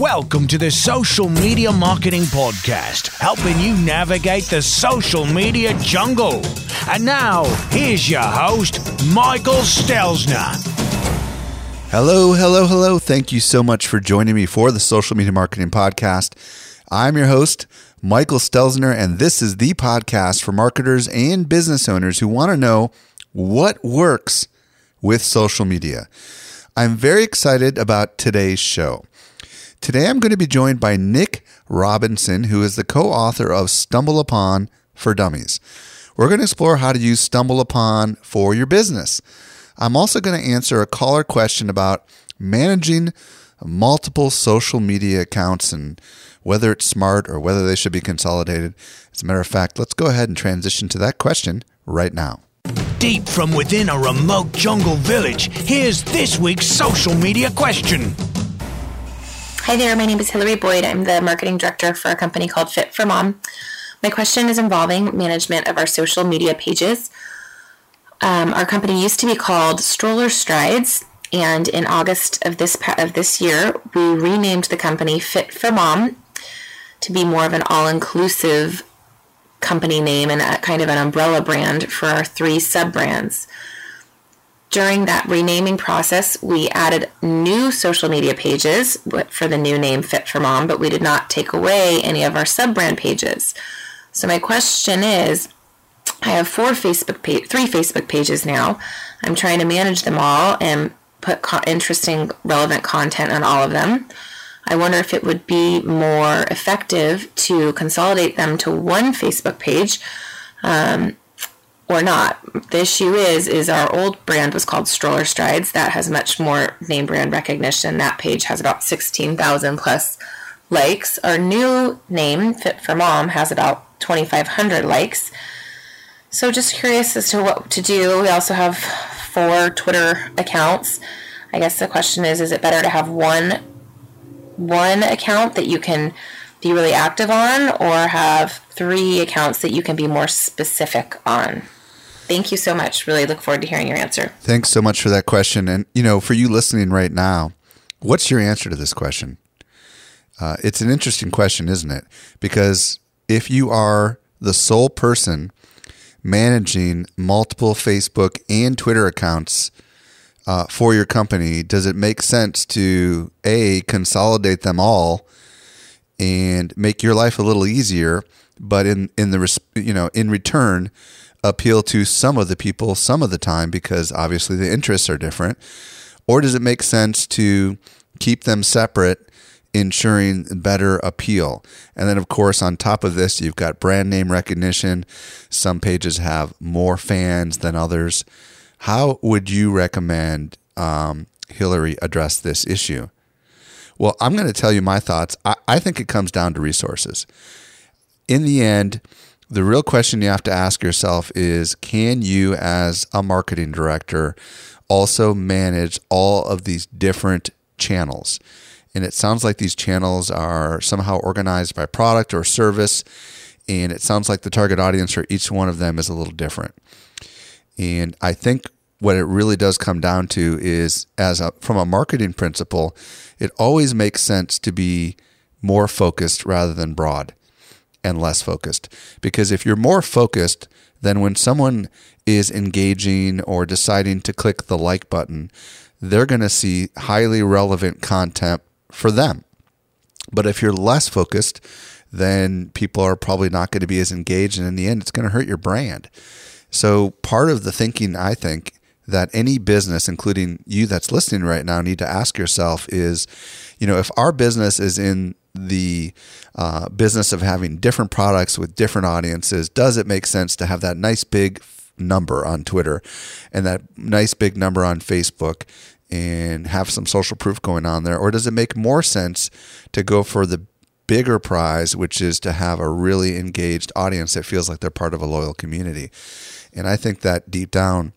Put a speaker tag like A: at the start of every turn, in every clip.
A: Welcome to the Social Media Marketing Podcast, helping you navigate the social media jungle. And now, here's your host, Michael Stelzner.
B: Hello, hello, hello. Thank you so much for joining me for the Social Media Marketing Podcast. I'm your host, Michael Stelzner, and this is the podcast for marketers and business owners who want to know what works with social media. I'm very excited about today's show. Today I'm going to be joined by Nick Robinson, who is the co author of StumbleUpon for Dummies. We're going to explore how to use StumbleUpon for your business. I'm also going to answer a caller question about managing multiple social media accounts and whether it's smart or whether they should be consolidated. As a matter of fact, let's go ahead and transition to that question right now.
A: Deep from within a remote jungle village, here's this week's social media question.
C: Hi there, my name is Hillary Boyd. I'm the marketing director for a company called Fit for Mom. My question is involving management of our social media pages. Um, our company used to be called Stroller Strides, and in August of this of this year, we renamed the company Fit for Mom to be more of an all-inclusive company name and a kind of an umbrella brand for our three sub brands during that renaming process, we added new social media pages for the new name Fit for Mom, but we did not take away any of our sub brand pages. So my question is, I have four Facebook page, three Facebook pages now. I'm trying to manage them all and put co- interesting, relevant content on all of them. I wonder if it would be more effective to consolidate them to one Facebook page um, or not. The issue is is our old brand was called Stroller Strides. That has much more name brand recognition. That page has about 16,000 plus likes. Our new name, Fit for Mom, has about 2,500 likes. So just curious as to what to do. We also have four Twitter accounts. I guess the question is is it better to have one one account that you can be really active on or have three accounts that you can be more specific on? Thank you so much. Really look forward to hearing your answer.
B: Thanks so much for that question. And, you know, for you listening right now, what's your answer to this question? Uh, it's an interesting question, isn't it? Because if you are the sole person managing multiple Facebook and Twitter accounts uh, for your company, does it make sense to A, consolidate them all and make your life a little easier? But in, in the you know in return, appeal to some of the people some of the time because obviously the interests are different? Or does it make sense to keep them separate, ensuring better appeal? And then, of course, on top of this, you've got brand name recognition. Some pages have more fans than others. How would you recommend um, Hillary address this issue? Well, I'm going to tell you my thoughts. I, I think it comes down to resources. In the end, the real question you have to ask yourself is can you, as a marketing director, also manage all of these different channels? And it sounds like these channels are somehow organized by product or service. And it sounds like the target audience for each one of them is a little different. And I think what it really does come down to is as a from a marketing principle, it always makes sense to be more focused rather than broad and less focused. Because if you're more focused, then when someone is engaging or deciding to click the like button, they're going to see highly relevant content for them. But if you're less focused, then people are probably not going to be as engaged. And in the end, it's going to hurt your brand. So, part of the thinking, I think, that any business, including you that's listening right now, need to ask yourself is, you know, if our business is in the uh, business of having different products with different audiences, does it make sense to have that nice big number on Twitter and that nice big number on Facebook and have some social proof going on there? Or does it make more sense to go for the bigger prize, which is to have a really engaged audience that feels like they're part of a loyal community? And I think that deep down,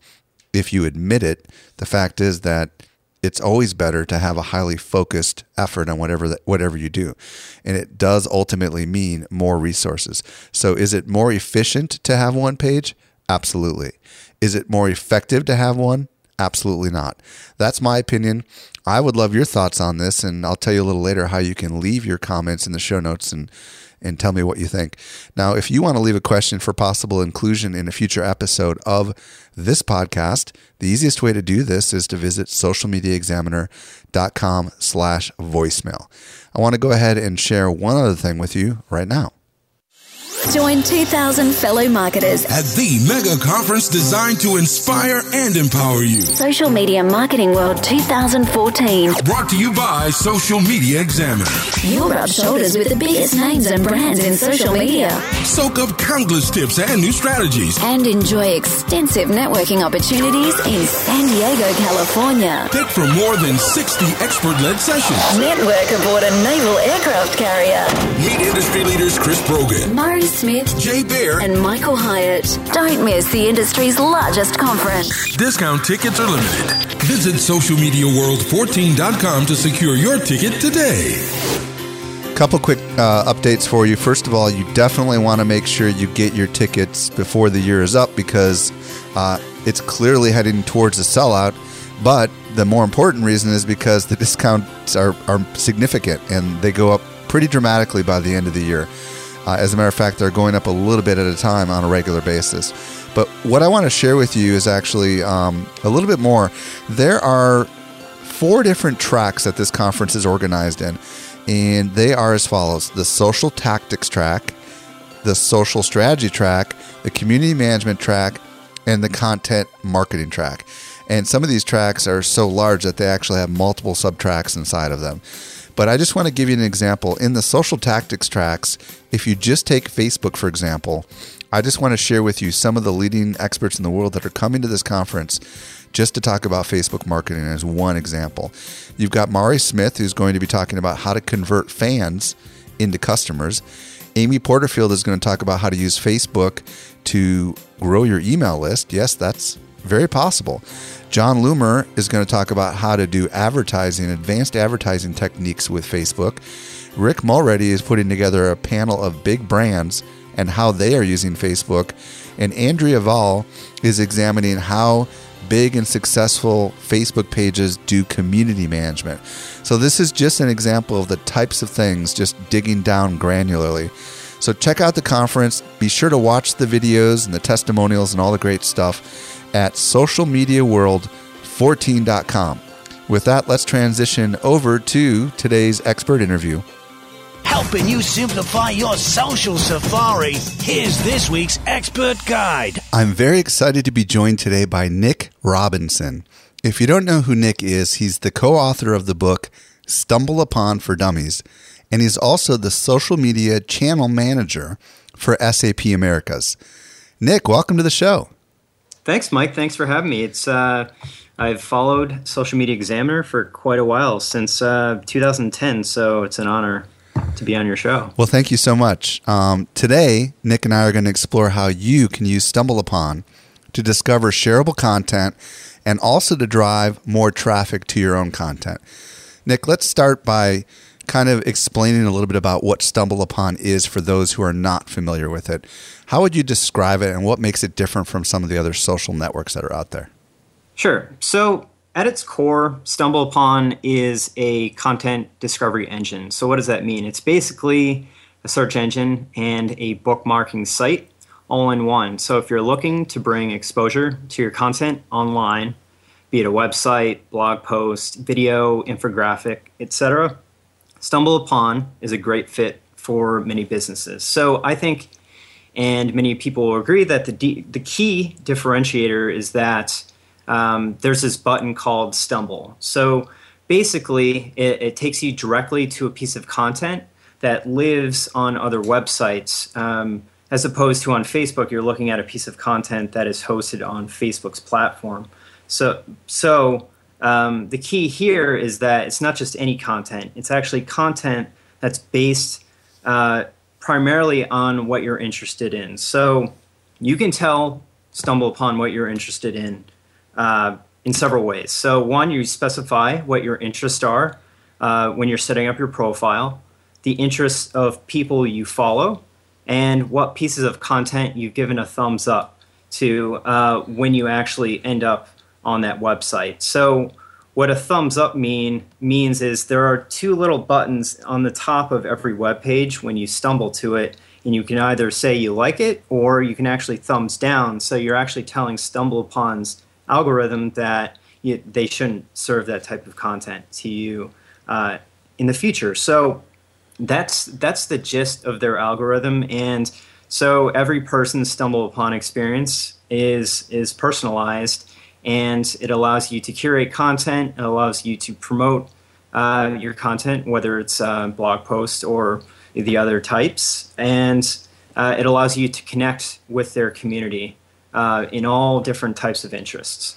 B: if you admit it, the fact is that it's always better to have a highly focused effort on whatever that, whatever you do, and it does ultimately mean more resources. So, is it more efficient to have one page? Absolutely. Is it more effective to have one? Absolutely not. That's my opinion. I would love your thoughts on this, and I'll tell you a little later how you can leave your comments in the show notes and and tell me what you think. Now, if you want to leave a question for possible inclusion in a future episode of this podcast, the easiest way to do this is to visit socialmediaexaminer.com slash voicemail. I want to go ahead and share one other thing with you right now.
D: Join 2,000 fellow marketers
E: at the mega conference designed to inspire and empower you.
D: Social Media Marketing World 2014.
E: Brought to you by Social Media Examiner.
D: You'll rub shoulders with the biggest names and brands in social media.
E: Soak up countless tips and new strategies.
D: And enjoy extensive networking opportunities in San Diego, California.
E: Pick from more than 60 expert led sessions.
D: Network aboard a naval aircraft carrier.
E: Meet industry leaders Chris Brogan.
D: Mari Smith,
E: Jay Baer,
D: and Michael Hyatt. Don't miss the industry's largest conference.
E: Discount tickets are limited. Visit socialmediaworld14.com to secure your ticket today.
B: Couple quick uh, updates for you. First of all, you definitely want to make sure you get your tickets before the year is up because uh, it's clearly heading towards a sellout. But the more important reason is because the discounts are, are significant and they go up pretty dramatically by the end of the year. Uh, as a matter of fact, they're going up a little bit at a time on a regular basis. But what I want to share with you is actually um, a little bit more. There are four different tracks that this conference is organized in, and they are as follows the social tactics track, the social strategy track, the community management track, and the content marketing track. And some of these tracks are so large that they actually have multiple subtracks inside of them. But I just want to give you an example. In the social tactics tracks, if you just take Facebook, for example, I just want to share with you some of the leading experts in the world that are coming to this conference just to talk about Facebook marketing as one example. You've got Mari Smith, who's going to be talking about how to convert fans into customers. Amy Porterfield is going to talk about how to use Facebook to grow your email list. Yes, that's very possible. Jon Loomer is going to talk about how to do advertising, advanced advertising techniques with Facebook. Rick Mulready is putting together a panel of big brands and how they are using Facebook. And Andrea Vahl is examining how big and successful Facebook pages do community management. So, this is just an example of the types of things, just digging down granularly. So, check out the conference. Be sure to watch the videos and the testimonials and all the great stuff at socialmediaworld14.com. With that, let's transition over to today's expert interview.
A: Helping you simplify your social safari, here's this week's expert guide.
B: I'm very excited to be joined today by Nick Robinson. If you don't know who Nick is, he's the co author of the book StumbleUpon for Dummies, and he's also the social media channel manager for SAP Americas. Nick, welcome to the show.
F: Thanks, Mike. Thanks for having me. It's uh, I've followed Social Media Examiner for quite a while since uh, 2010, so it's an honor to be on your show.
B: Well, thank you so much. Um, today, Nick and I are going to explore how you can use StumbleUpon to discover shareable content and also to drive more traffic to your own content. Nick, let's start by kind of explaining a little bit about what StumbleUpon is for those who are not familiar with it. How would you describe it and what makes it different from some of the other social networks that are out there?
F: Sure. So, at its core, StumbleUpon is a content discovery engine. So, what does that mean? It's basically a search engine and a bookmarking site all in one. So, if you're looking to bring exposure to your content online, be it a website, blog post, video, infographic, etc., StumbleUpon is a great fit for many businesses. So I think, and many people agree that the D, the key differentiator is that um, there's this button called Stumble. So basically, it, it, takes you directly to a piece of content that lives on other websites. Um, as opposed to on Facebook, you're looking at a piece of content that is hosted on Facebook's platform. So, so um, the key here is that it's not just any content, it's actually content that's based uh, primarily on what you're interested in. So you can tell, stumble upon what you're interested in uh, in several ways. So, one, you specify what your interests are uh, when you're setting up your profile, the interests of people you follow, and what pieces of content you've given a thumbs up to uh, when you actually end up on that website. So what a thumbs up mean means is there are two little buttons on the top of every web page when you stumble to it and you can either say you like it or you can actually thumbs down. So you're actually telling StumbleUpon's algorithm that you, they shouldn't serve that type of content to you uh, in the future. So that's that's the gist of their algorithm. And so every person's StumbleUpon experience is is personalized and it allows you to curate content. It allows you to promote uh, your content, whether it's uh, blog posts or the other types, and uh, it allows you to connect with their community uh, in all different types of interests.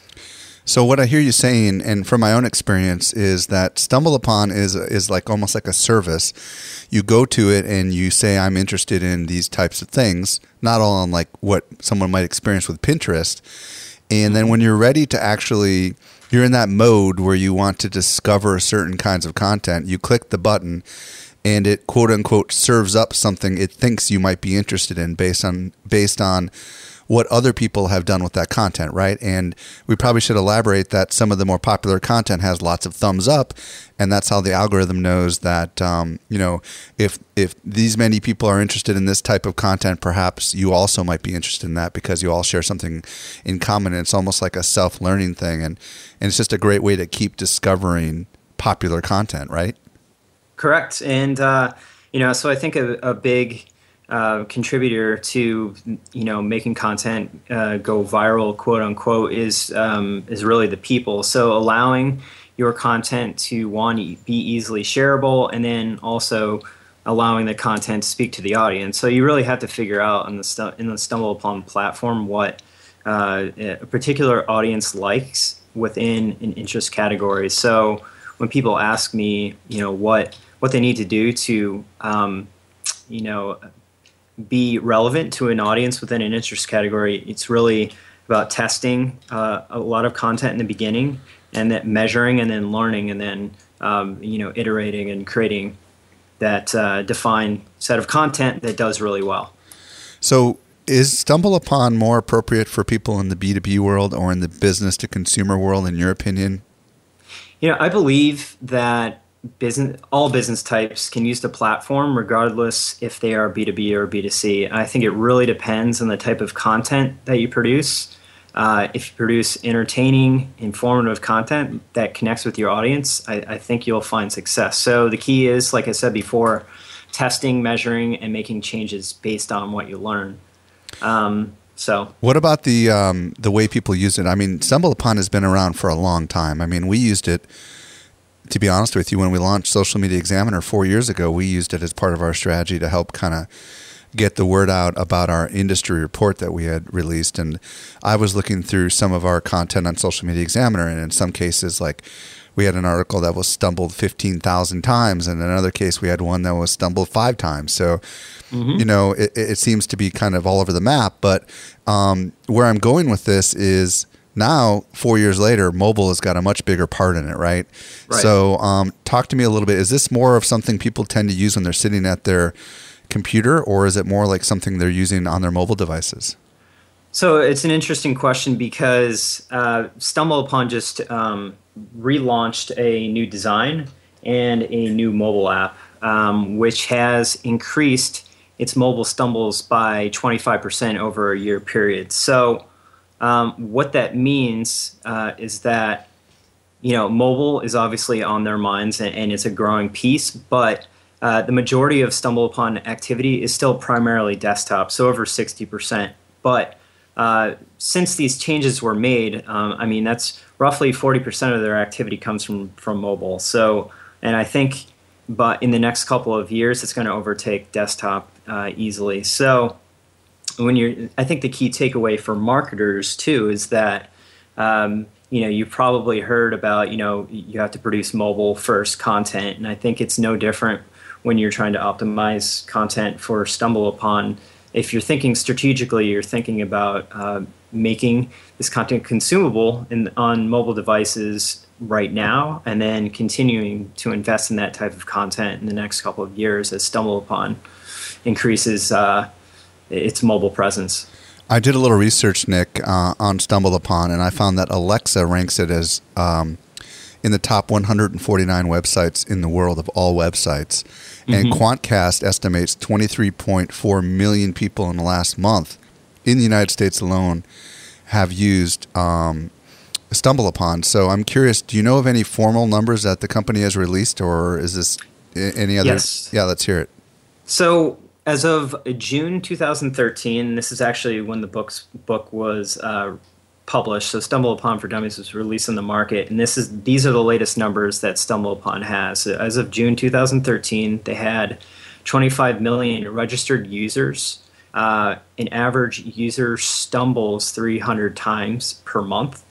B: So what I hear you saying, and from my own experience, is that StumbleUpon is is like almost like a service. You go to it and you say, "I'm interested in these types of things," not all on like what someone might experience with Pinterest and then mm-hmm. when you're ready to actually, you're in that mode where you want to discover certain kinds of content, you click the button and it quote unquote serves up something it thinks you might be interested in based on based on what other people have done with that content, right? And we probably should elaborate that some of the more popular content has lots of thumbs up, and that's how the algorithm knows that um, you know if if these many people are interested in this type of content, perhaps you also might be interested in that because you all share something in common. And it's almost like a self learning thing, and and it's just a great way to keep discovering popular content, right?
F: Correct, and uh, you know, so I think a, a big uh, contributor to you know making content uh, go viral, quote unquote, is um, is really the people. So allowing your content to one be easily shareable, and then also allowing the content to speak to the audience. So you really have to figure out in the stu- in the StumbleUpon platform what uh, a particular audience likes within an interest category. So when people ask me, you know, what what they need to do to um, you know be relevant to an audience within an interest category, it's really about testing uh, a lot of content in the beginning and then measuring and then learning and then um, you know iterating and creating that uh, defined set of content that does really well.
B: So is StumbleUpon more appropriate for people in the B2B world or in the business to consumer world in your opinion?
F: You know, I believe that business all business types can use the platform regardless if they are b2b or b2c i think it really depends on the type of content that you produce. Uh, if you produce entertaining informative content that connects with your audience I, I, think you'll find success. So the key is like i said before testing measuring and making changes based on what you learn. Um, so,
B: what about the um, the way people use it? I mean, StumbleUpon has been around for a long time. I mean, we used it to be honest with you, when we launched Social Media Examiner four years ago, we used it as part of our strategy to help kind of get the word out about our industry report that we had released. And I was looking through some of our content on Social Media Examiner, and in some cases, like we had an article that was stumbled 15,000 times, and in another case, we had one that was stumbled five times. So, mm-hmm. you know, it, it, seems to be kind of all over the map. But um, where I'm going with this is now, four years later, mobile has got a much bigger part in it, right? right. So, um, talk to me a little bit. Is this more of something people tend to use when they're sitting at their computer, or is it more like something they're using on their mobile devices?
F: So, it's an interesting question because uh, StumbleUpon just um, relaunched a new design and a new mobile app, um, which has increased its mobile stumbles by 25% over a year period. So, um, what that means uh, is that you know mobile is obviously on their minds and, and it's a growing piece, but uh, the majority of StumbleUpon activity is still primarily desktop, so over sixty percent. But uh, since these changes were made, um, I mean that's roughly forty percent of their activity comes from from mobile. So, and I think, but in the next couple of years, it's going to overtake desktop uh, easily. So when you're, I think the key takeaway for marketers too is that, um, you know, you've probably heard about, you know, you have to produce mobile first content. And I think it's no different when you're trying to optimize content for StumbleUpon. If you're thinking strategically, you're thinking about uh, making this content consumable in, on mobile devices right now and then continuing to invest in that type of content in the next couple of years as StumbleUpon increases uh, its mobile presence.
B: I did a little research, Nick, uh, on StumbleUpon, and I found that Alexa ranks it as um, in the top 149 websites in the world of all websites. And Quantcast estimates 23.4 million people in the last month in the United States alone have used um, StumbleUpon. So I'm curious, do you know of any formal numbers that the company has released, or is this any other?
F: Yes.
B: Yeah, let's hear it.
F: So, as of June 2013, this is actually when the book's book was uh, published. So, StumbleUpon for Dummies was released in the market, and this is these are the latest numbers that StumbleUpon has. So as of June 2013, they had 25 million registered users. Uh, an average user stumbles 300 times per month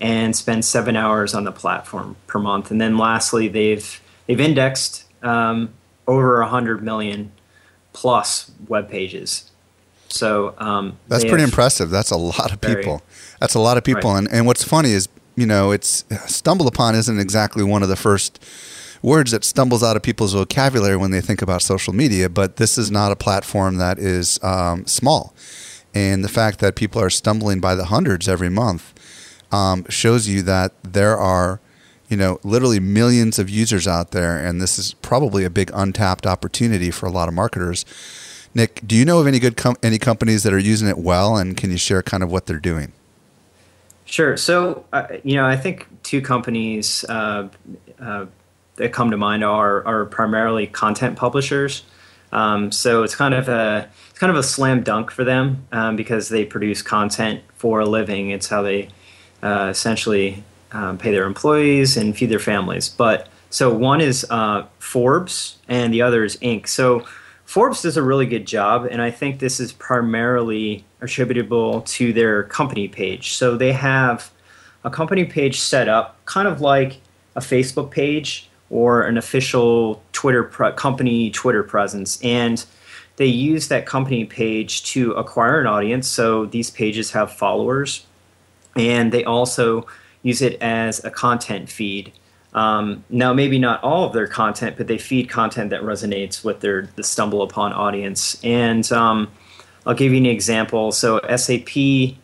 F: and spends seven hours on the platform per month. And then lastly, they've they've indexed um, over 100 million plus web pages. So um,
B: That's pretty impressive. That's a lot of
F: Very.
B: people. That's a lot of people.
F: Right.
B: And and what's funny is, you know, it's stumble upon isn't exactly one of the first words that stumbles out of people's vocabulary when they think about social media. But this is not a platform that is um, small, and the fact that people are stumbling by the hundreds every month um, shows you that there are. You know, literally millions of users out there, and this is probably a big untapped opportunity for a lot of marketers. Nick, do you know of any good com- any companies that are using it well, and can you share kind of what they're doing?
F: Sure. So, uh, you know, I think two companies uh, uh, that come to mind are are primarily content publishers. Um, so it's kind of a it's kind of a slam dunk for them um, because they produce content for a living. It's how they uh, essentially um, pay their employees and feed their families. But so one is uh, Forbes and the other is Inc. So Forbes does a really good job, and I think this is primarily attributable to their company page. So they have a company page set up kind of like a Facebook page or an official Twitter pre- company Twitter presence, and they use that company page to acquire an audience. So these pages have followers, and they also use it as a content feed. Um, now, maybe not all of their content, but they feed content that resonates with their the stumble upon audience. And um, I'll give you an example. So SAP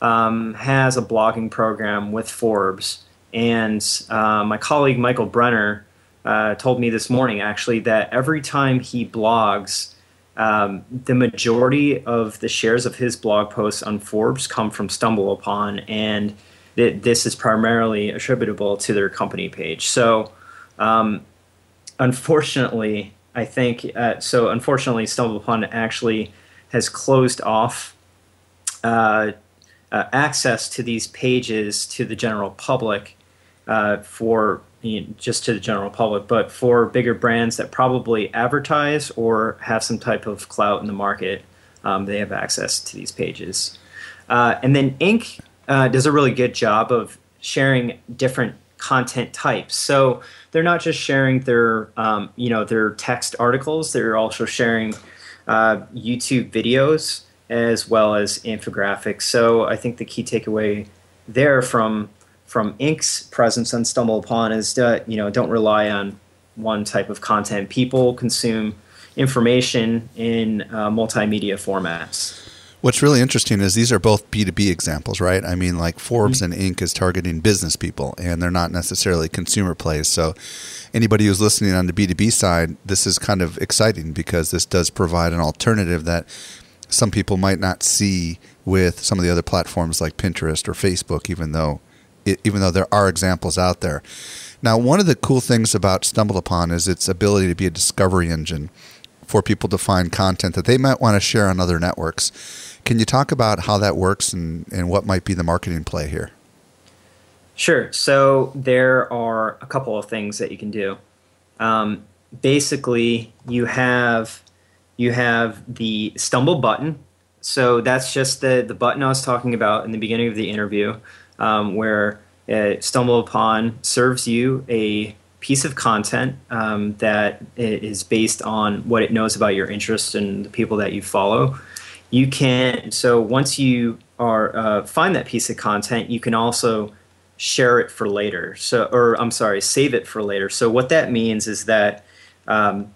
F: um, has a blogging program with Forbes, and uh, my colleague Michael Brenner uh, told me this morning actually that every time he blogs, um, the majority of the shares of his blog posts on Forbes come from StumbleUpon, and th- this is primarily attributable to their company page. So, um, unfortunately, I think uh, so. Unfortunately, StumbleUpon actually has closed off uh, uh, access to these pages to the general public uh, for just to the general public, but for bigger brands that probably advertise or have some type of clout in the market, um, they have access to these pages. Uh, and then Inc. Uh, does a really good job of sharing different content types. So they're not just sharing their um, you know their text articles; they're also sharing uh, YouTube videos as well as infographics. So I think the key takeaway there from from Inc.'s presence on StumbleUpon is that you know don't rely on one type of content. People consume information in uh, multimedia formats.
B: What's really interesting is these are both B2B examples, right? I mean, like Forbes mm-hmm. and Inc. is targeting business people, and they're not necessarily consumer plays. So, anybody who's listening on the B2B side, this is kind of exciting because this does provide an alternative that some people might not see with some of the other platforms like Pinterest or Facebook, even though it, even though there are examples out there. Now, one of the cool things about StumbleUpon is its ability to be a discovery engine for people to find content that they might want to share on other networks. Can you talk about how that works and, and what might be the marketing play here?
F: Sure. So there are a couple of things that you can do. Um, basically, you have you have the stumble button. So that's just the the button I was talking about in the beginning of the interview, um, where uh, stumble upon serves you a piece of content um, that is based on what it knows about your interests and the people that you follow. You can so once you are uh, find that piece of content, you can also share it for later. So, or I'm sorry, save it for later. So what that means is that um,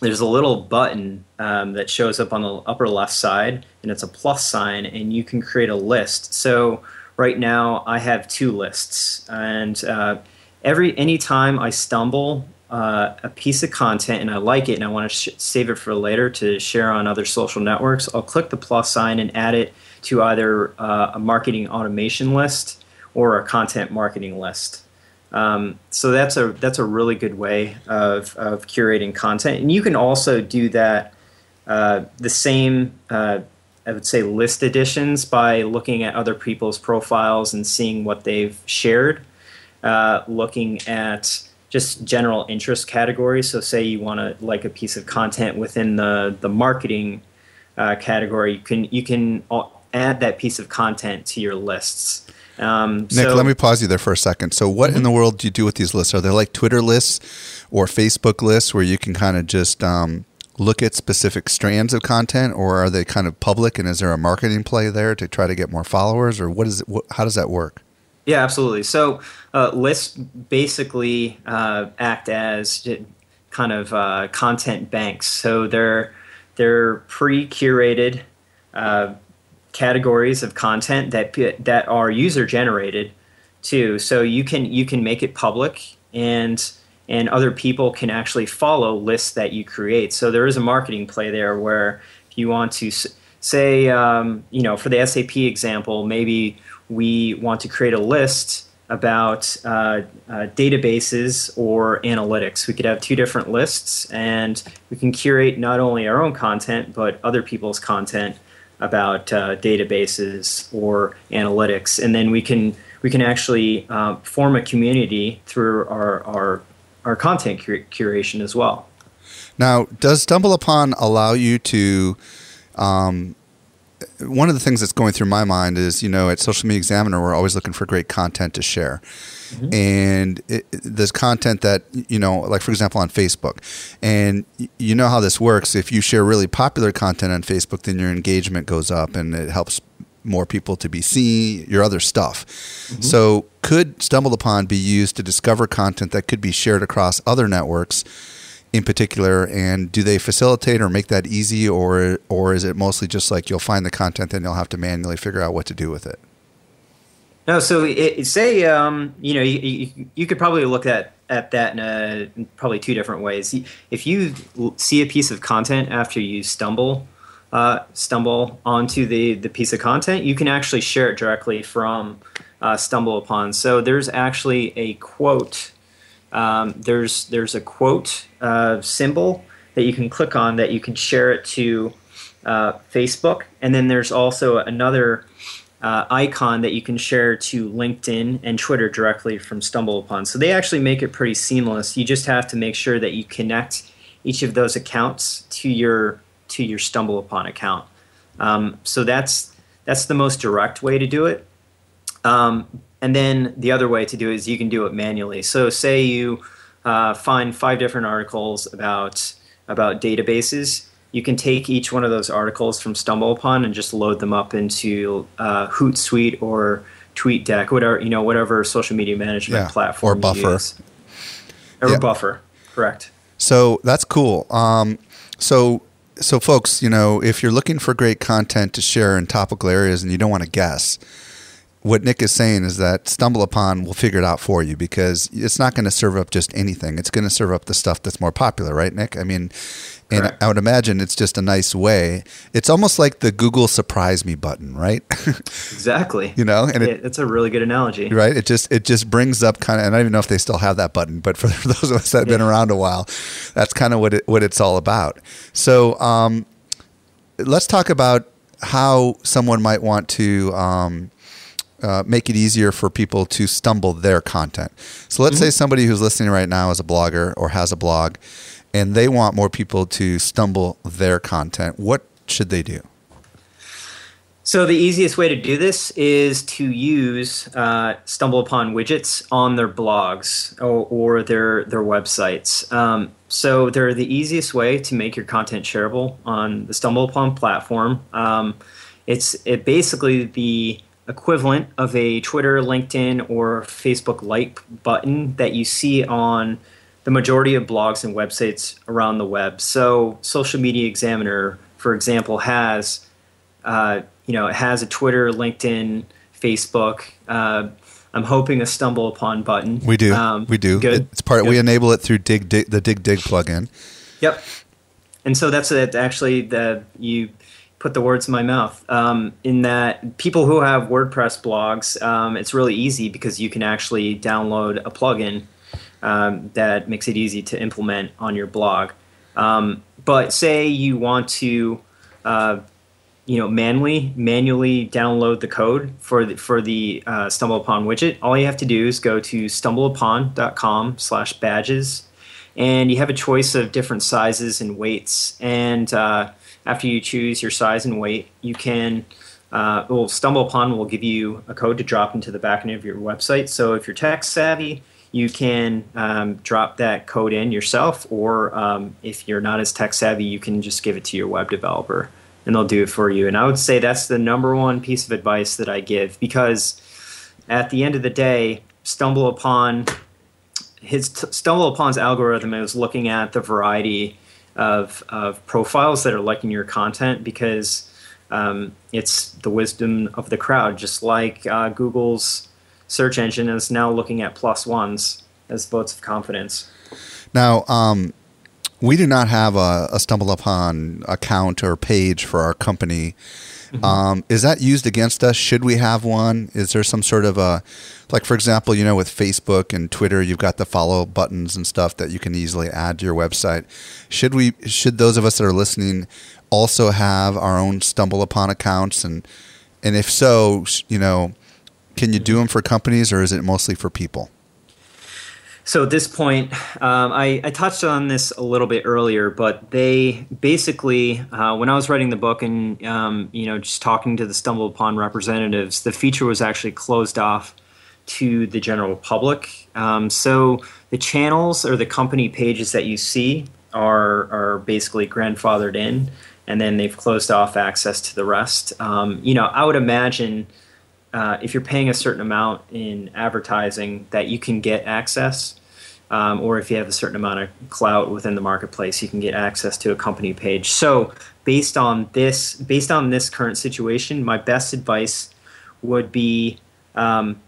F: there's a little button um, that shows up on the upper left side, and it's a plus sign, and you can create a list. So right now, I have two lists, and uh, every anytime I stumble uh, a piece of content and I like it and I want to sh- save it for later to share on other social networks, I'll click the plus sign and add it to either uh, a marketing automation list or a content marketing list. Um, so that's a that's a really good way of, of curating content, and you can also do that uh, the same. Uh, I would say list additions by looking at other people's profiles and seeing what they've shared. Uh, looking at just general interest categories. So, say you want to like a piece of content within the the marketing uh, category, you can you can add that piece of content to your lists.
B: Um, Nick, so, let me pause you there for a second. So, what mm-hmm. in the world do you do with these lists? Are they like Twitter lists or Facebook lists where you can kind of just um, look at specific strands of content, or are they kind of public? And is there a marketing play there to try to get more followers, or what is it? How does that work?
F: Yeah, absolutely. So, uh, lists basically uh, act as kind of uh, content banks. So they're they're pre-curated uh, categories of content that that are user generated too. So you can you can make it public and and other people can actually follow lists that you create. So there is a marketing play there where if you want to say um, you know for the SAP example, maybe we want to create a list about uh, uh, databases or analytics. We could have two different lists, and we can curate not only our own content but other people's content about uh, databases or analytics, and then we can we can actually uh, form a community through our our, our content cur- curation as well.
B: Now, does StumbleUpon allow you to? Um, one of the things that's going through my mind is, you know, at Social Media Examiner, we're always looking for great content to share. Mm-hmm. And it, there's content that, you know, like for example on Facebook. And you know how this works. If you share really popular content on Facebook, then your engagement goes up and it helps more people to be seen, your other stuff. Mm-hmm. So, could StumbleUpon be used to discover content that could be shared across other networks in particular? And do they facilitate or make that easy, or or is it mostly just like you'll find the content and you'll have to manually figure out what to do with it?
F: No, so it, say um, you know you, you, you, could probably look at at that in, a, in, probably two different ways. If you see a piece of content after you stumble uh, stumble onto the the piece of content, you can actually share it directly from uh, StumbleUpon. So there's actually a quote. Um, there's there's a quote uh, symbol that you can click on that you can share it to uh, Facebook, and then there's also another uh, icon that you can share to LinkedIn and Twitter directly from StumbleUpon. So they actually make it pretty seamless. You just have to make sure that you connect each of those accounts to your to your StumbleUpon account. Um, so that's that's the most direct way to do it. Um, and then the other way to do it is you can do it manually. So say you uh, find five different articles about about databases you can take each one of those articles from StumbleUpon and just load them up into uh, Hootsuite or TweetDeck, whatever you know, whatever social media management yeah, platform
B: or Buffer,
F: or yeah. Buffer, correct.
B: So that's cool. Um, so so folks, you know, if you're looking for great content to share in topical areas and you don't want to guess, what Nick is saying is that StumbleUpon will figure it out for you because it's not going to serve up just anything. It's going to serve up the stuff that's more popular, right, Nick? I mean, and Correct. I would imagine it's just a nice way. It's almost like the Google surprise me button, right?
F: exactly.
B: you know, and
F: it, it's a really good analogy,
B: right? It just it just brings up kind of, and I don't even know if they still have that button, but for those of us that have yeah. been around a while, that's kind of what it what it's all about. So, um, let's talk about how someone might want to. Um, uh, make it easier for people to stumble their content. So let's mm-hmm. say somebody who's listening right now is a blogger or has a blog and they want more people to stumble their content. What should they do?
F: So the easiest way to do this is to use uh, StumbleUpon widgets on their blogs or, or their their websites. Um, so they're the easiest way to make your content shareable on the StumbleUpon platform. Um, it's it basically the equivalent of a Twitter, LinkedIn, or Facebook like button that you see on the majority of blogs and websites around the web. So, Social Media Examiner, for example, has uh, you know it has a Twitter, LinkedIn, Facebook uh, I'm hoping a stumble upon button.
B: We do.
F: Um,
B: we do.
F: Good.
B: It's part. We enable it through Digg, Digg the Digg Digg plugin.
F: Yep. And so that's it. Actually, the you put the words in my mouth. Um, in that, people who have WordPress blogs, um, it's really easy because you can actually download a plugin um, that makes it easy to implement on your blog. Um, but say you want to, uh, you know, manually manually download the code for the, for the uh, StumbleUpon widget. All you have to do is go to stumbleupon.com/badges and you have a choice of different sizes and weights. And uh, after you choose your size and weight, you can. Uh, well, StumbleUpon will give you a code to drop into the backend of your website. So if you're tech savvy, you can um, drop that code in yourself, or um, if you're not as tech savvy, you can just give it to your web developer and they'll do it for you. And I would say that's the number one piece of advice that I give because at the end of the day, stumble upon his t- stumble upon's algorithm is looking at the variety of, of profiles that are liking your content because um, it's the wisdom of the crowd just like uh, google's search engine is now looking at plus ones as votes of confidence
B: Now, um, we do not have a, a stumble upon account or page for our company. Um, is that used against us? Should we have one? Is there some sort of a, like for example, you know, with Facebook and Twitter, you've got the follow buttons and stuff that you can easily add to your website. Should we? Should those of us that are listening also have our own stumble upon accounts? And and if so, you know, can you do them for companies or is it mostly for people?
F: So at this point, um, I, I touched on this a little bit earlier, but they basically, uh, when I was writing the book and um, you know just talking to the StumbleUpon representatives, the feature was actually closed off to the general public. Um, so the channels or the company pages that you see are are basically grandfathered in, and then they've closed off access to the rest. Um, you know, I would imagine uh, if you're paying a certain amount in advertising that you can get access um, or if you have a certain amount of clout within the marketplace you can get access to a company page. So based on this based on this current situation my best advice would be um,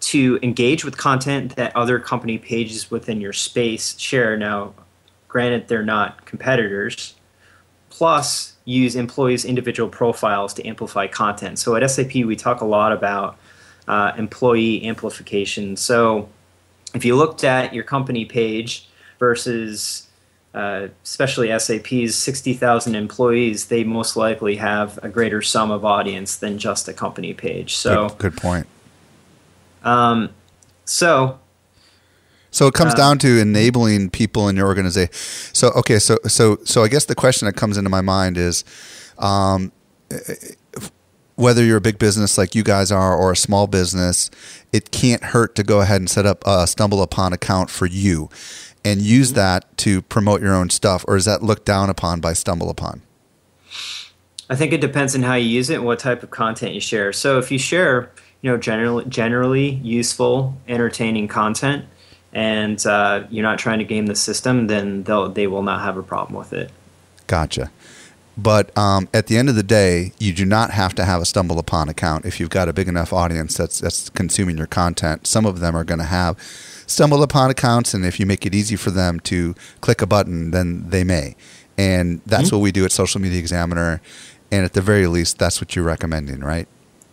F: to engage with content that other company pages within your space share. Now granted they're not competitors. Plus use employees' individual profiles to amplify content. So at SAP, we talk a lot about uh, employee amplification. So if you looked at your company page versus uh, especially SAP's 60,000 employees, they most likely have a greater sum of audience than just a company page. So,
B: good, good point.
F: um, so
B: So it
F: Uh,
B: comes down to enabling people in your organization. So okay, so so so I guess the question that comes into my mind is, um, whether you're a big business like you guys are or a small business, it can't hurt to go ahead and set up a stumble upon account for you, and use that to promote your own stuff, or is that looked down upon by stumble upon?
F: I think it depends on how you use it and what type of content you share. So if you share, you know, generally generally useful, entertaining content, and uh, you're not trying to game the system, then they'll they will not have a problem with it.
B: Gotcha. But um, at the end of the day, you do not have to have a stumble upon account if you've got a big enough audience that's that's consuming your content. Some of them are going to have stumble upon accounts, and if you make it easy for them to click a button, then they may. And that's what we do at Social Media Examiner. And at the very least, that's what you're recommending, right?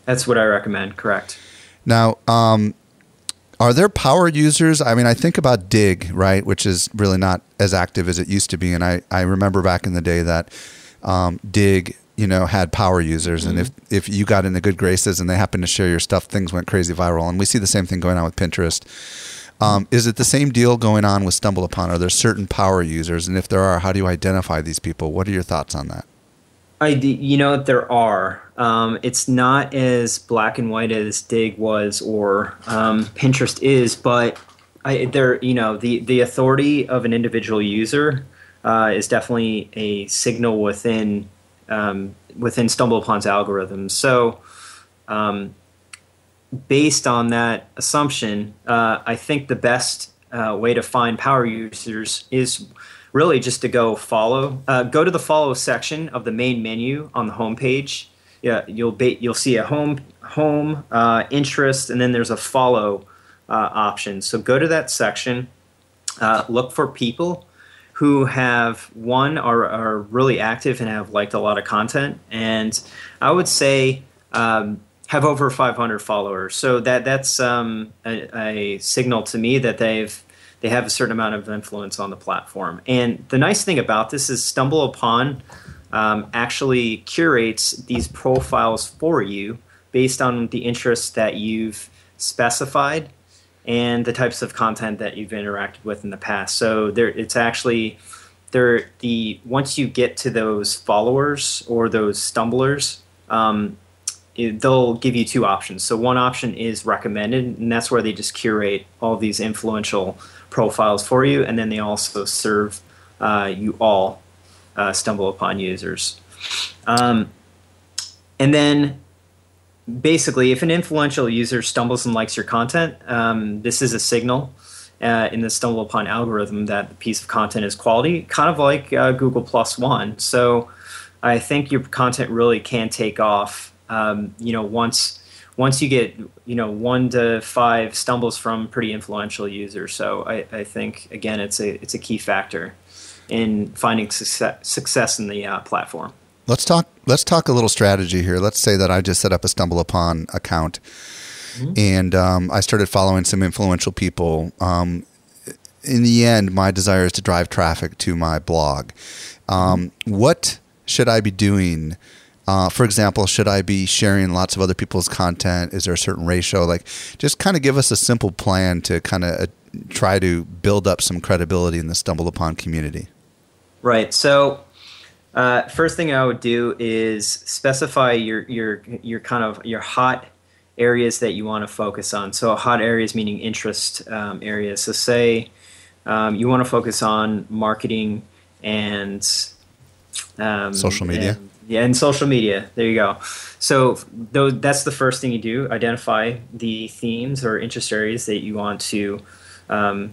F: That's what I recommend. Correct.
B: Now, um, are there power users? I mean, I think about Digg, right, which is really not as active as it used to be. And I, I remember back in the day that um, Digg, you know, had power users. And if, if you got into good graces and they happened to share your stuff, things went crazy viral. And we see the same thing going on with Pinterest. Um, is it the same deal going on with StumbleUpon? Are there certain power users? And if there are, how do you identify these people? What are your thoughts on that?
F: I, you know, there are. Um, it's not as black and white as Digg was or um, Pinterest is, but I, there, you know, the the authority of an individual user uh, is definitely a signal within um, within StumbleUpon's algorithms. So, um, based on that assumption, uh, I think the best uh, way to find power users is really just to go follow, uh, go to the follow section of the main menu on the homepage, yeah, you'll ba- you'll see a home home uh, interest, and then there's a follow uh, option. So go to that section, uh, look for people who have one are, are really active and have liked a lot of content, and I would say um, have over 500 followers. So that that's um, a, a signal to me that they've they have a certain amount of influence on the platform. And the nice thing about this is StumbleUpon um, actually curates these profiles for you based on the interests that you've specified and the types of content that you've interacted with in the past. So there, it's actually there. The once you get to those followers or those stumblers, um, they'll give you two options. So one option is recommended, and that's where they just curate all these influential profiles for you, and then they also serve uh, you all uh, StumbleUpon users. Um, and then basically, if an influential user stumbles and likes your content, um, this is a signal uh, in the StumbleUpon algorithm that the piece of content is quality, kind of like uh, Google Plus One. So I think your content really can take off. Um, you know, once once you get you know one to five stumbles from pretty influential users. So I, I think again, it's a it's a key factor in finding success, success in the uh, platform.
B: Let's talk. Let's talk a little strategy here. Let's say that I just set up a StumbleUpon account, mm-hmm. and um, I started following some influential people. Um, in the end, my desire is to drive traffic to my blog. Um. What should I be doing? Uh, for example, should I be sharing lots of other people's content? Is there a certain ratio? Like, just kind of give us a simple plan to kind of uh, try to build up some credibility in the StumbleUpon community.
F: Right. So uh, first thing I would do is specify your your your kind of your hot areas that you want to focus on. So hot areas meaning interest um, areas. So say um, you want to focus on marketing and
B: um, social media.
F: And, yeah, and social media. There you go. So that's the first thing you do. Identify the themes or interest areas that you want to um,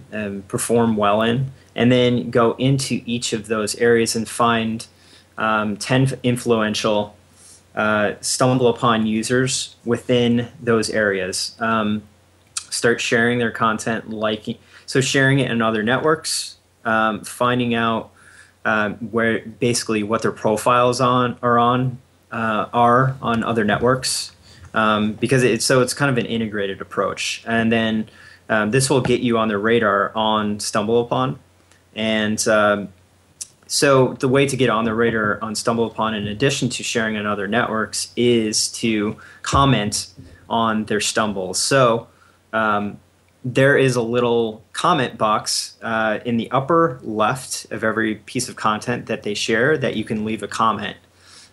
F: perform well in, and then go into each of those areas and find um, 10 influential uh, StumbleUpon users within those areas. Um, start sharing their content, liking, so sharing it in other networks, um, finding out um, where basically what their profiles on are on uh, are on other networks, um, because it's so it's kind of an integrated approach, and then um, this will get you on the radar on StumbleUpon, and um, so the way to get on the radar on StumbleUpon, in addition to sharing on other networks, is to comment on their stumbles. So um, there is a little comment box uh, in the upper left of every piece of content that they share that you can leave a comment.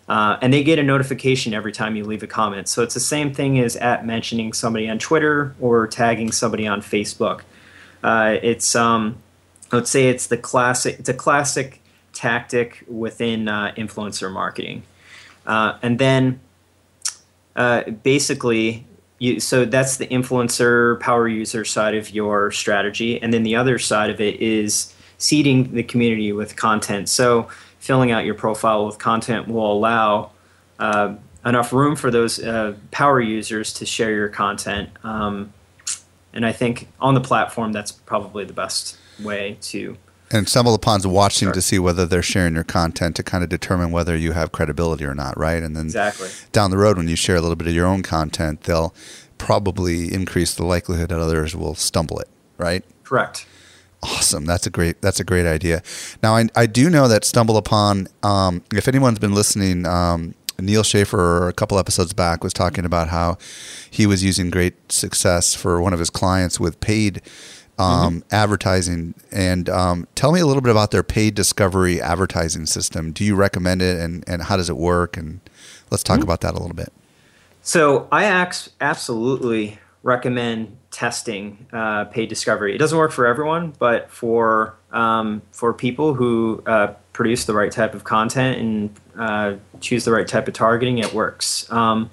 F: Uh, and they get a notification every time you leave a comment. So it's the same thing as at mentioning somebody on Twitter or tagging somebody on Facebook. Uh, it's um, let's say it's the classic. It's a classic tactic within uh, influencer marketing. Uh, and then uh, basically, you, so that's the influencer power user side of your strategy. And then the other side of it is seeding the community with content. So filling out your profile with content will allow uh, enough room for those uh, power users to share your content. Um, and I think on the platform, that's probably the best way to
B: and StumbleUpon's watching sure. to see whether they're sharing your content to kind of determine whether you have credibility or not, right? And then
F: exactly.
B: down the road, when you share a little bit of your own content, they'll probably increase the likelihood that others will stumble it, right?
F: Correct.
B: Awesome. That's a great. That's a great idea. Now, I, I do know that StumbleUpon. Um, if anyone's been listening, um, Neal Schaffer a couple episodes back was talking about how he was using great success for one of his clients with paid um, mm-hmm. advertising. And um, tell me a little bit about their paid discovery advertising system. Do you recommend it, and and how does it work? And let's talk mm-hmm. about that a little bit.
F: So I ax- absolutely recommend testing uh, paid discovery. It doesn't work for everyone, but for um, for people who uh, produce the right type of content and uh, choose the right type of targeting, it works. Um,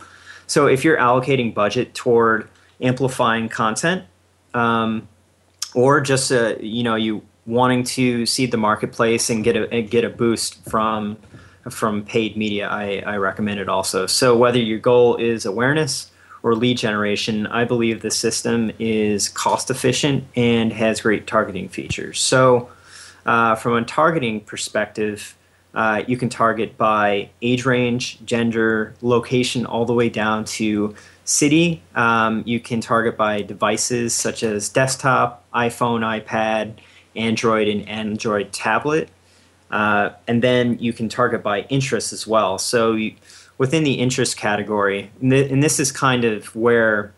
F: so if you're allocating budget toward amplifying content, um, or just uh, you know you wanting to seed the marketplace and get a get a boost from from paid media, I, I recommend it also. So whether your goal is awareness or lead generation, I believe the system is cost efficient and has great targeting features. So uh, from a targeting perspective, uh, you can target by age range, gender, location, all the way down to city. Um, you can target by devices such as desktop, iPhone, iPad, Android, and Android tablet. Uh, and then you can target by interest as well. So you, within the interest category, and, th- and, this is kind of where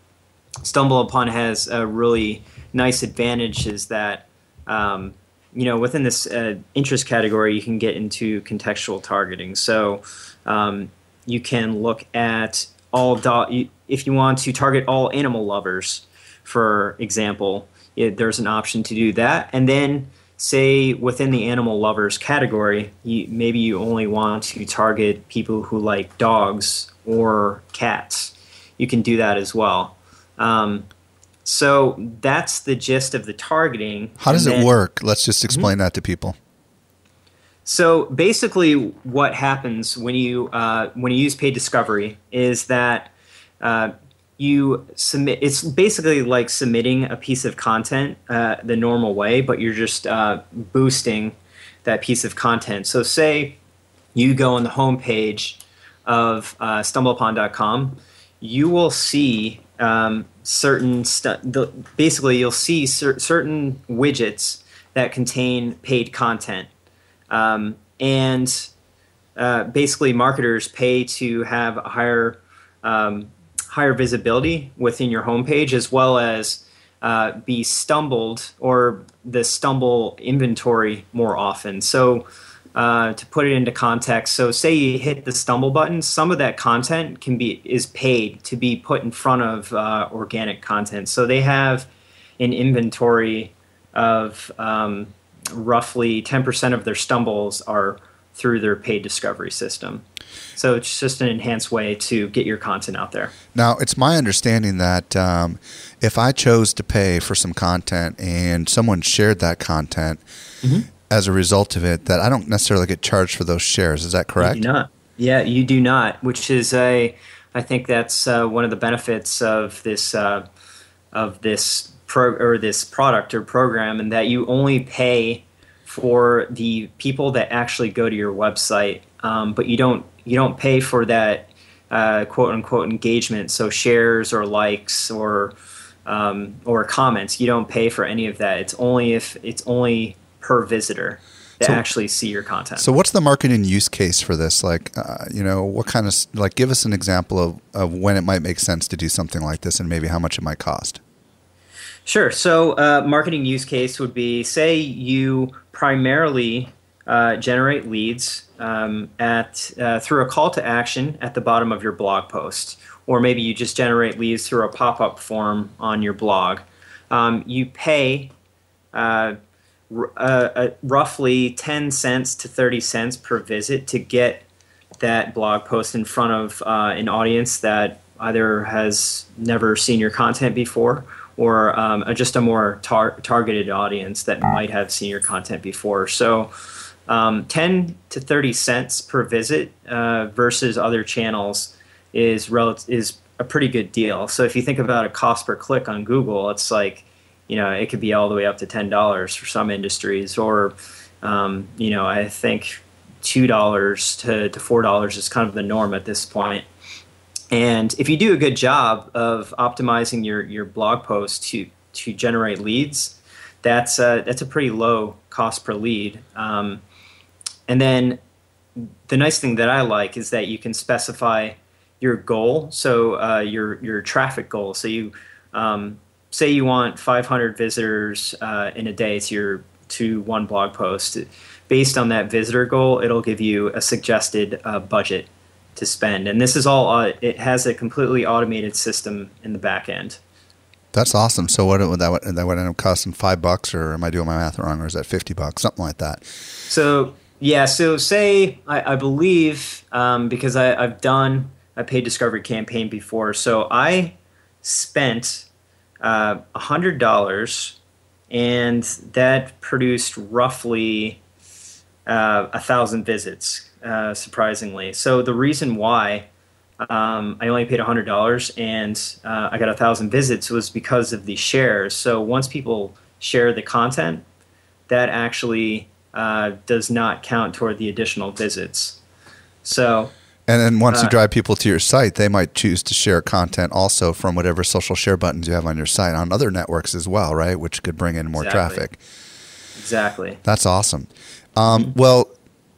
F: StumbleUpon has a really nice advantage is that um, you know within this uh, interest category you can get into contextual targeting. So um, you can look at all do- if you want to target all animal lovers, for example, it, there's an option to do that, and then say within the animal lovers category, you, maybe you only want to target people who like dogs or cats. You can do that as well. Um, so that's the gist of the targeting.
B: How does then, it work? Let's just explain mm-hmm. that to people.
F: So basically, what happens when you uh, when you use paid discovery is that uh, you submit it's basically like submitting a piece of content uh, the normal way but you're just uh, boosting that piece of content so say you go on the homepage of uh, stumbleupon.com you will see um, certain stuff basically you'll see cer- certain widgets that contain paid content um, and uh, basically marketers pay to have a higher um, higher visibility within your homepage as well as uh, be stumbled or the stumble inventory more often. So, uh, to put it into context, so say you hit the stumble button, some of that content can be is paid to be put in front of uh, organic content. So they have an inventory of um, roughly 10% of their stumbles are through their paid discovery system. So it's just an enhanced way to get your content out there.
B: Now, it's my understanding that um, if I chose to pay for some content and someone shared that content mm-hmm. As a result of it, that I don't necessarily get charged for those shares. Is that correct?
F: You do not. Yeah, you do not. Which is a, I think that's uh, one of the benefits of this uh, of this pro or this product or program, and that you only pay for the people that actually go to your website, um, but you don't you don't pay for that uh, quote unquote engagement. So shares or likes or um, or comments, you don't pay for any of that. It's only if it's only per visitor to so, actually see your content.
B: So, what's the marketing use case for this? Like, uh, you know, what kind of like? Give us an example of, of when it might make sense to do something like this, and maybe how much it might cost.
F: Sure. So, uh, marketing use case would be say you primarily uh, generate leads um, at uh, through a call to action at the bottom of your blog post, or maybe you just generate leads through a pop up form on your blog. Um, you pay uh, uh, roughly 10 cents to 30 cents per visit to get that blog post in front of uh, an audience that either has never seen your content before or um, just a more tar- targeted audience that might have seen your content before. So um, 10 to 30 cents per visit uh, versus other channels is rel- is a pretty good deal. So if you think about a cost per click on Google, it's like you know it could be all the way up to ten dollars for some industries, or um, you know I think two dollars to, to four dollars is kind of the norm at this point. And if you do a good job of optimizing your your blog post to to generate leads, that's a, that's a pretty low cost per lead. Um, and then the nice thing that I like is that you can specify your goal, so uh, your your traffic goal. So you um, say you want 500 visitors uh, in a day to your to one blog post. Based on that visitor goal, it'll give you a suggested uh, budget to spend, and this is all. Uh, it has a completely automated system in the back end.
B: That's awesome. So what would that that would end up costing five bucks, or am I doing my math wrong, or is that fifty bucks, something like that?
F: So yeah, so say I, I believe um, because I, I've done a paid discovery campaign before, so I spent uh, a hundred dollars, and that produced roughly uh, a thousand visits. uh, surprisingly. So the reason why um, I only paid hundred dollars and uh, I got a thousand visits was because of the shares. So once people share the content, that actually uh, does not count toward the additional visits. So
B: And then once you
F: Uh,
B: drive people to your site, they might choose to share content also from whatever social share buttons you have on your site on other networks as well, right? Which could bring in more
F: Exactly.
B: traffic.
F: exactly.
B: That's awesome. Um, well,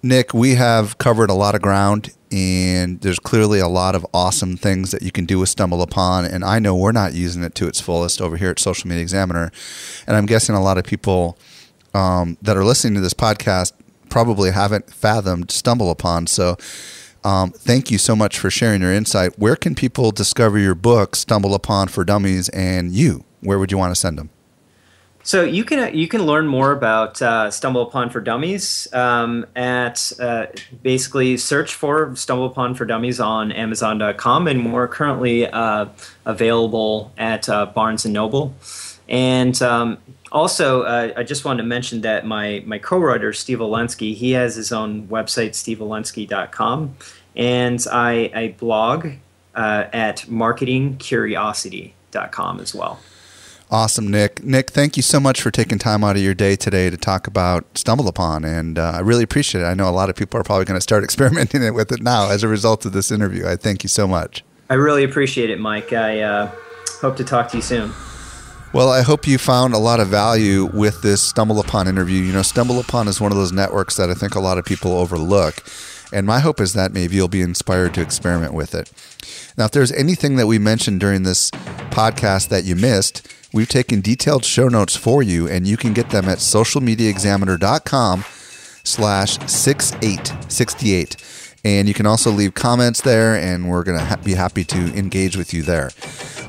B: Nick, we have covered a lot of ground, and there's clearly a lot of awesome things that you can do with StumbleUpon. And I know we're not using it to its fullest over here at Social Media Examiner. And I'm guessing a lot of people um, that are listening to this podcast probably haven't fathomed StumbleUpon. So, um, thank you so much for sharing your insight. Where can people discover your book, StumbleUpon for Dummies, and you? Where would you want to send them?
F: So you can you can learn more about uh, StumbleUpon for Dummies um, at uh, basically search for StumbleUpon for Dummies on Amazon.com, and we're currently uh, available at uh, Barnes and Noble. And um, also, uh, I just wanted to mention that my my co-writer Steve Olenski he has his own website steveolenski.com, and I, I blog uh, at marketingcuriosity.com as well.
B: Awesome, Nick. Nick, thank you so much for taking time out of your day today to talk about StumbleUpon, and uh, I really appreciate it. I know a lot of people are probably going to start experimenting with it now as a result of this interview. I thank you so much.
F: I really appreciate it, Mike. I uh, hope to talk to you soon.
B: Well, I hope you found a lot of value with this StumbleUpon interview. You know, StumbleUpon is one of those networks that I think a lot of people overlook. And my hope is that maybe you'll be inspired to experiment with it. Now, if there's anything that we mentioned during this podcast that you missed, we've taken detailed show notes for you, and you can get them at socialmediaexaminer.com slash 6868. And you can also leave comments there, and we're going to ha- be happy to engage with you there.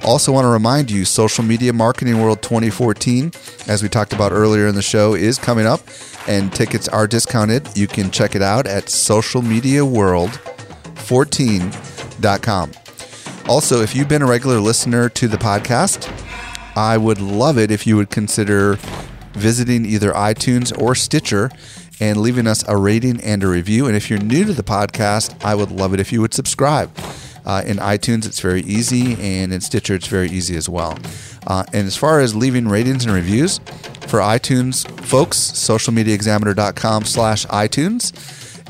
B: Also, want to remind you Social Media Marketing World 2014, as we talked about earlier in the show, is coming up, and tickets are discounted. You can check it out at socialmediaworld14.com. Also, if you've been a regular listener to the podcast, I would love it if you would consider visiting either iTunes or Stitcher and leaving us a rating and a review. And if you're new to the podcast, I would love it if you would subscribe. Uh, in iTunes, it's very easy, and in Stitcher, it's very easy as well. Uh, and as far as leaving ratings and reviews, for iTunes folks, socialmediaexaminer.com slash iTunes.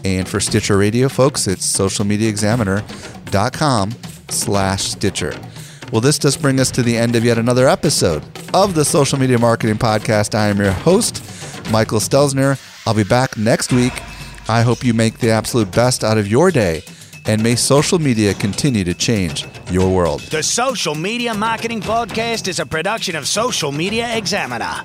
B: And for Stitcher Radio folks, it's socialmediaexaminer.com slash Stitcher. Well, this does bring us to the end of yet another episode of the Social Media Marketing Podcast. I am your host, Michael Stelzner. I'll be back next week. I hope you make the absolute best out of your day, and may social media continue to change your world.
A: The Social Media Marketing Podcast is a production of Social Media Examiner.